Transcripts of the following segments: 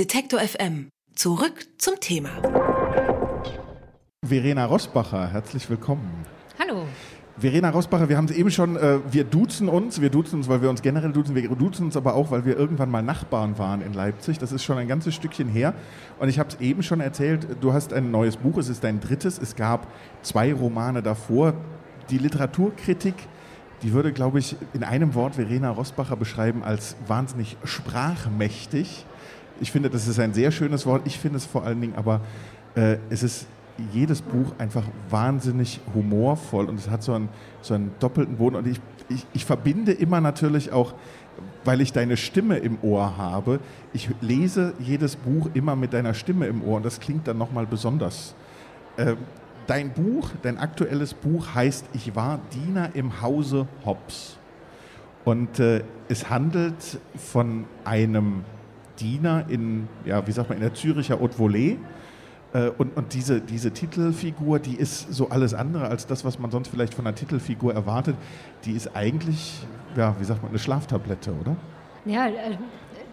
Detektor FM. Zurück zum Thema. Verena Rosbacher, herzlich willkommen. Hallo. Verena Rosbacher, wir haben es eben schon, äh, wir duzen uns, wir duzen uns, weil wir uns generell duzen, wir duzen uns aber auch, weil wir irgendwann mal Nachbarn waren in Leipzig. Das ist schon ein ganzes Stückchen her. Und ich habe es eben schon erzählt, du hast ein neues Buch, es ist dein drittes, es gab zwei Romane davor. Die Literaturkritik, die würde, glaube ich, in einem Wort Verena Rosbacher beschreiben als wahnsinnig sprachmächtig. Ich finde, das ist ein sehr schönes Wort. Ich finde es vor allen Dingen aber, äh, es ist jedes Buch einfach wahnsinnig humorvoll und es hat so einen, so einen doppelten Boden. Und ich, ich, ich verbinde immer natürlich auch, weil ich deine Stimme im Ohr habe, ich lese jedes Buch immer mit deiner Stimme im Ohr und das klingt dann nochmal besonders. Äh, dein Buch, dein aktuelles Buch heißt Ich war Diener im Hause Hobbs. Und äh, es handelt von einem Diener in, ja, wie sagt man, in der Züricher Haute Volée. Äh, und, und diese, diese Titelfigur, die ist so alles andere als das, was man sonst vielleicht von einer Titelfigur erwartet. Die ist eigentlich, ja, wie sagt man, eine Schlaftablette, oder? Ja, äh,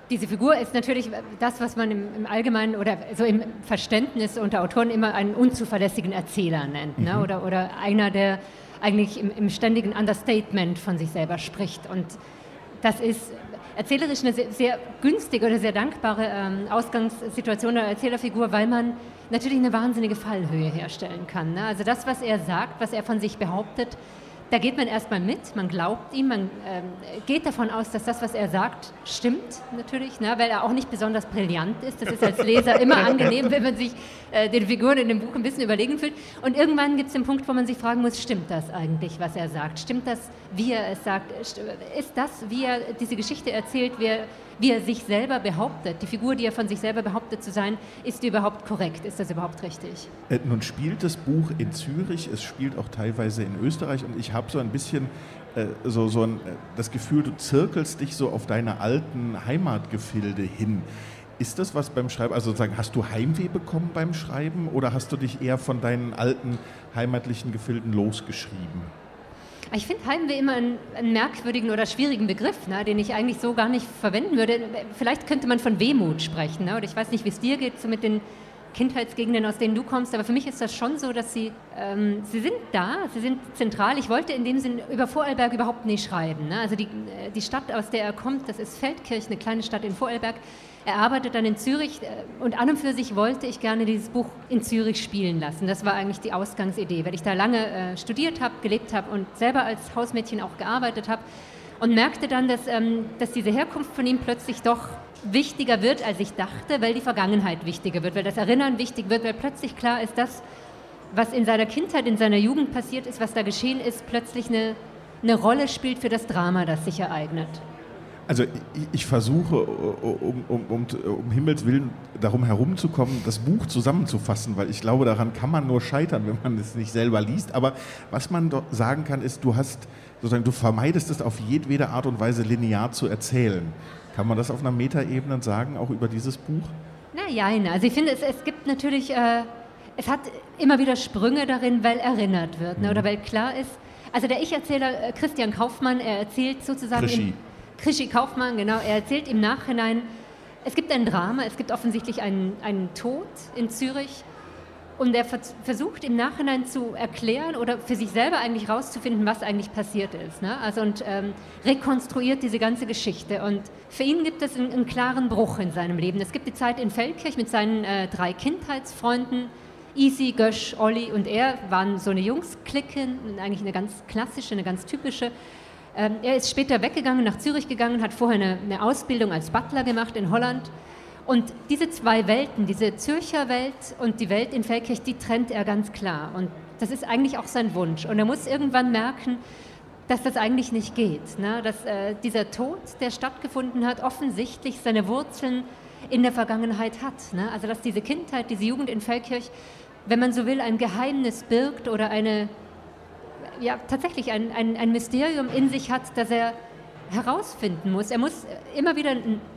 diese Figur ist natürlich das, was man im, im, Allgemeinen oder so im Verständnis unter Autoren immer einen unzuverlässigen Erzähler nennt. Ne? Mhm. Oder, oder einer, der eigentlich im, im ständigen Understatement von sich selber spricht. Und das ist erzählerisch eine sehr, sehr günstige oder sehr dankbare ähm, Ausgangssituation der Erzählerfigur, weil man natürlich eine wahnsinnige Fallhöhe herstellen kann. Ne? Also das, was er sagt, was er von sich behauptet, da geht man erstmal mit, man glaubt ihm, man ähm, geht davon aus, dass das, was er sagt, stimmt natürlich, ne? weil er auch nicht besonders brillant ist. Das ist als Leser immer angenehm, wenn man sich äh, den Figuren in dem Buch ein bisschen überlegen fühlt. Und irgendwann gibt es den Punkt, wo man sich fragen muss, stimmt das eigentlich, was er sagt? Stimmt das, wie er es sagt? Ist das, wie er diese Geschichte erzählt, wie er wie er sich selber behauptet, die Figur, die er von sich selber behauptet zu sein, ist die überhaupt korrekt? Ist das überhaupt richtig? Äh, nun spielt das Buch in Zürich, es spielt auch teilweise in Österreich und ich habe so ein bisschen äh, so, so ein, äh, das Gefühl, du zirkelst dich so auf deine alten Heimatgefilde hin. Ist das was beim Schreiben, also sozusagen, hast du Heimweh bekommen beim Schreiben oder hast du dich eher von deinen alten heimatlichen Gefilden losgeschrieben? Ich finde Heimweh immer einen, einen, merkwürdigen oder schwierigen Begriff, ne, den ich eigentlich so gar nicht verwenden würde. Vielleicht könnte man von Wehmut sprechen. Ne? Oder ich weiß nicht, wie es dir geht, so mit den Kindheitsgegenden, aus denen du kommst. Aber für mich ist das schon so, dass sie, ähm, sie sind da, sie sind zentral. Ich wollte in dem Sinn über Vorarlberg überhaupt nicht schreiben. Ne? Also die, äh, die Stadt, aus der er kommt, das ist Feldkirch, eine kleine Stadt in Vorarlberg. Er arbeitet dann in Zürich äh, und an und für sich wollte ich gerne dieses Buch in Zürich spielen lassen. Das war eigentlich die Ausgangsidee, weil ich da lange äh, studiert habe, gelebt habe und selber als Hausmädchen auch gearbeitet habe und merkte dann, dass, ähm, dass diese Herkunft von ihm plötzlich doch wichtiger wird, als ich dachte, weil die Vergangenheit wichtiger wird, weil das Erinnern wichtig wird, weil plötzlich klar ist, dass was in seiner Kindheit, in seiner Jugend passiert ist, was da geschehen ist, plötzlich eine, eine Rolle spielt für das Drama, das sich ereignet. Also ich, ich versuche, um, um, um, um, Himmels Willen darum herumzukommen, das Buch zusammenzufassen, weil ich glaube, daran kann man nur scheitern, wenn man es nicht selber liest. Aber was man sagen kann, ist, du hast sozusagen, du vermeidest es auf jedwede Art und Weise linear zu erzählen. Kann man das auf einer Metaebene sagen, auch über dieses Buch? Na ja, also ich finde, es, es gibt natürlich, äh, es hat immer wieder Sprünge darin, weil erinnert wird, ne? oder mhm. weil klar ist, also der Ich-Erzähler äh, Christian Kaufmann, er erzählt sozusagen... Krischi. Krischi Kaufmann, genau, er erzählt im Nachhinein, es gibt ein Drama, es gibt offensichtlich einen, einen Tod in Zürich und er versucht im Nachhinein zu erklären oder für sich selber eigentlich rauszufinden, was eigentlich passiert ist. Ne? Also und ähm, rekonstruiert diese ganze Geschichte. Und für ihn gibt es einen, einen, klaren Bruch in seinem Leben. Es gibt die Zeit in Feldkirch mit seinen äh, drei Kindheitsfreunden. Easy, Gösch, Olli und er waren so eine Jungsklicke, eigentlich eine ganz klassische, eine ganz typische. Ähm, er ist später weggegangen, nach Zürich gegangen, hat vorher eine, eine Ausbildung als Butler gemacht in Holland. Und diese zwei Welten, diese Zürcher Welt und die Welt in Feldkirch, die trennt er ganz klar. Und das ist eigentlich auch sein Wunsch. Und er muss irgendwann merken, dass das eigentlich nicht geht. Ne? Dass äh, dieser Tod, der stattgefunden hat, offensichtlich seine Wurzeln in der Vergangenheit hat. Ne? Also dass diese Kindheit, diese Jugend in Feldkirch, wenn man so will, ein Geheimnis birgt oder eine, ja, tatsächlich ein, ein, ein Mysterium in sich hat, das er herausfinden muss. Er muss immer wieder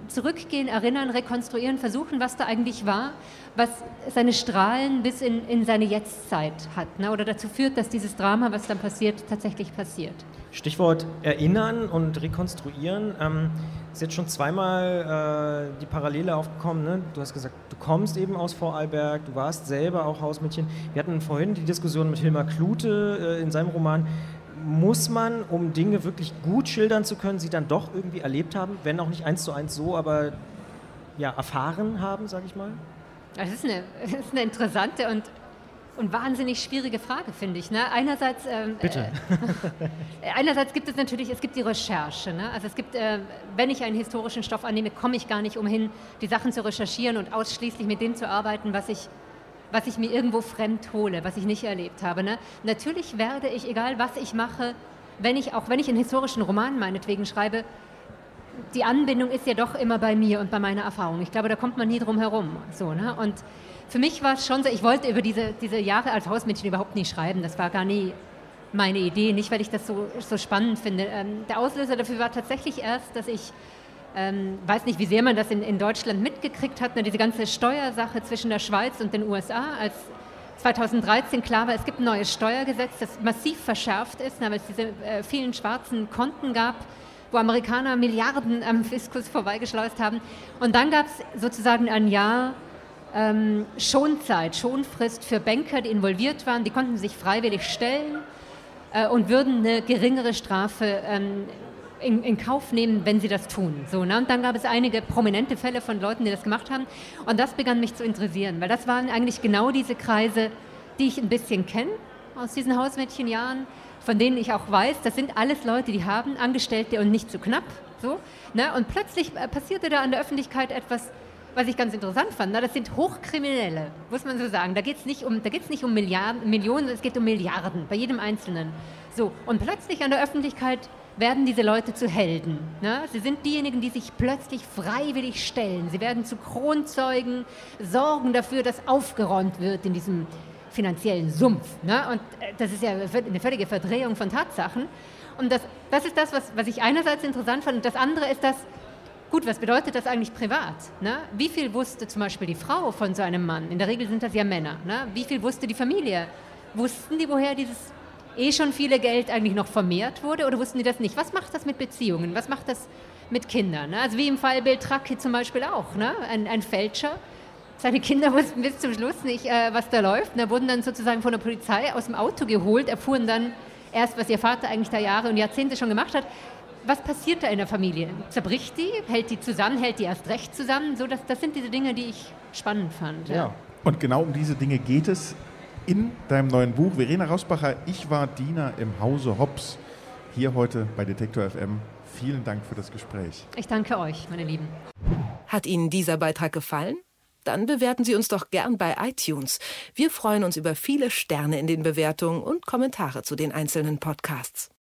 zurückgehen, erinnern, rekonstruieren, versuchen, was da eigentlich war, was seine Strahlen bis in, in seine Jetztzeit hat ne? oder dazu führt, dass dieses Drama, was dann passiert, tatsächlich passiert. Stichwort erinnern und rekonstruieren. Ähm, ist jetzt schon zweimal äh, die Parallele aufgekommen. Ne? Du hast gesagt, du kommst eben aus Vorarlberg, du warst selber auch Hausmädchen. Wir hatten vorhin die Diskussion mit Hilmar Klute äh, in seinem Roman muss man, um Dinge wirklich gut schildern zu können, sie dann doch irgendwie erlebt haben, wenn auch nicht eins zu eins so, aber ja, erfahren haben, sage ich mal? Das ist eine, das ist eine interessante und, und wahnsinnig schwierige Frage, finde ich. Ne? Einerseits, ähm, Bitte. Äh, einerseits gibt es natürlich, es gibt die Recherche. Ne? Also es gibt, äh, wenn ich einen historischen Stoff annehme, komme ich gar nicht umhin, die Sachen zu recherchieren und ausschließlich mit dem zu arbeiten, was ich was ich mir irgendwo fremd hole, was ich nicht erlebt habe. Ne? Natürlich werde ich, egal was ich mache, wenn ich, auch wenn ich einen historischen Roman meinetwegen schreibe, die Anbindung ist ja doch immer bei mir und bei meiner Erfahrung. Ich glaube, da kommt man nie drum herum. So, ne? Und für mich war es schon so, ich wollte über diese, diese Jahre als Hausmädchen überhaupt nicht schreiben. Das war gar nie meine Idee, nicht weil ich das so, so spannend finde. Ähm, der Auslöser dafür war tatsächlich erst, dass ich ähm, weiß nicht, wie sehr man das in, in Deutschland mitgekriegt hat, ne, diese ganze Steuersache zwischen der Schweiz und den USA, als 2013 klar war, es gibt ein neues Steuergesetz, das massiv verschärft ist, ne, weil es diese äh, vielen schwarzen Konten gab, wo Amerikaner Milliarden am Fiskus vorbeigeschleust haben. Und dann gab es sozusagen ein Jahr ähm, Schonzeit, Schonfrist für Banker, die involviert waren, die konnten sich freiwillig stellen äh, und würden eine geringere Strafe ähm, in, in, Kauf nehmen, wenn sie das tun. So, ne? Und dann gab es einige prominente Fälle von Leuten, die das gemacht haben. Und das begann mich zu interessieren, weil das waren eigentlich genau diese Kreise, die ich ein bisschen kenne aus diesen Hausmädchenjahren, von denen ich auch weiß, das sind alles Leute, die haben Angestellte und nicht zu knapp. So, ne? Und plötzlich äh, passierte da an der Öffentlichkeit etwas, was ich ganz interessant fand. Ne? Das sind Hochkriminelle, muss man so sagen. Da geht es nicht, um, nicht um Milliarden, Millionen, es geht um Milliarden, bei jedem Einzelnen. So, und plötzlich an der Öffentlichkeit werden diese Leute zu Helden. Ne? Sie sind diejenigen, die sich plötzlich freiwillig stellen. Sie werden zu Kronzeugen, sorgen dafür, dass aufgeräumt wird in diesem finanziellen Sumpf. Ne? Und äh, das ist ja eine völlige Verdrehung von Tatsachen. Und das, das ist das, was, was ich einerseits interessant fand. Und das andere ist das, gut, was bedeutet das eigentlich privat? Ne? Wie viel wusste zum Beispiel die Frau von so einem Mann? In der Regel sind das ja Männer. Ne? Wie viel wusste die Familie? Wussten die, woher dieses eh schon viele Geld eigentlich noch vermehrt wurde oder wussten die das nicht? Was macht das mit Beziehungen? Was macht das mit Kindern? Ne? Also wie im Fall Beltracchi zum Beispiel auch, ne? ein, ein Fälscher. Seine Kinder wussten bis zum Schluss nicht, äh, was da läuft. Da wurden dann sozusagen von der Polizei aus dem Auto geholt, erfuhren dann erst, was ihr Vater eigentlich da Jahre und Jahrzehnte schon gemacht hat. Was passiert da in der Familie? Zerbricht die? Hält die zusammen? Hält die erst recht zusammen? So, das, das sind diese Dinge, die ich spannend fand. Ja. ja. Und genau um diese Dinge geht es in deinem neuen Buch. Verena Rausbacher, ich war Diener im Hause Hobbs. Hier heute bei Detektor FM. Vielen Dank für das Gespräch. Ich danke euch, meine Lieben. Hat Ihnen dieser Beitrag gefallen? Dann bewerten Sie uns doch gern bei iTunes. Wir freuen uns über viele Sterne in den Bewertungen und Kommentare zu den einzelnen Podcasts.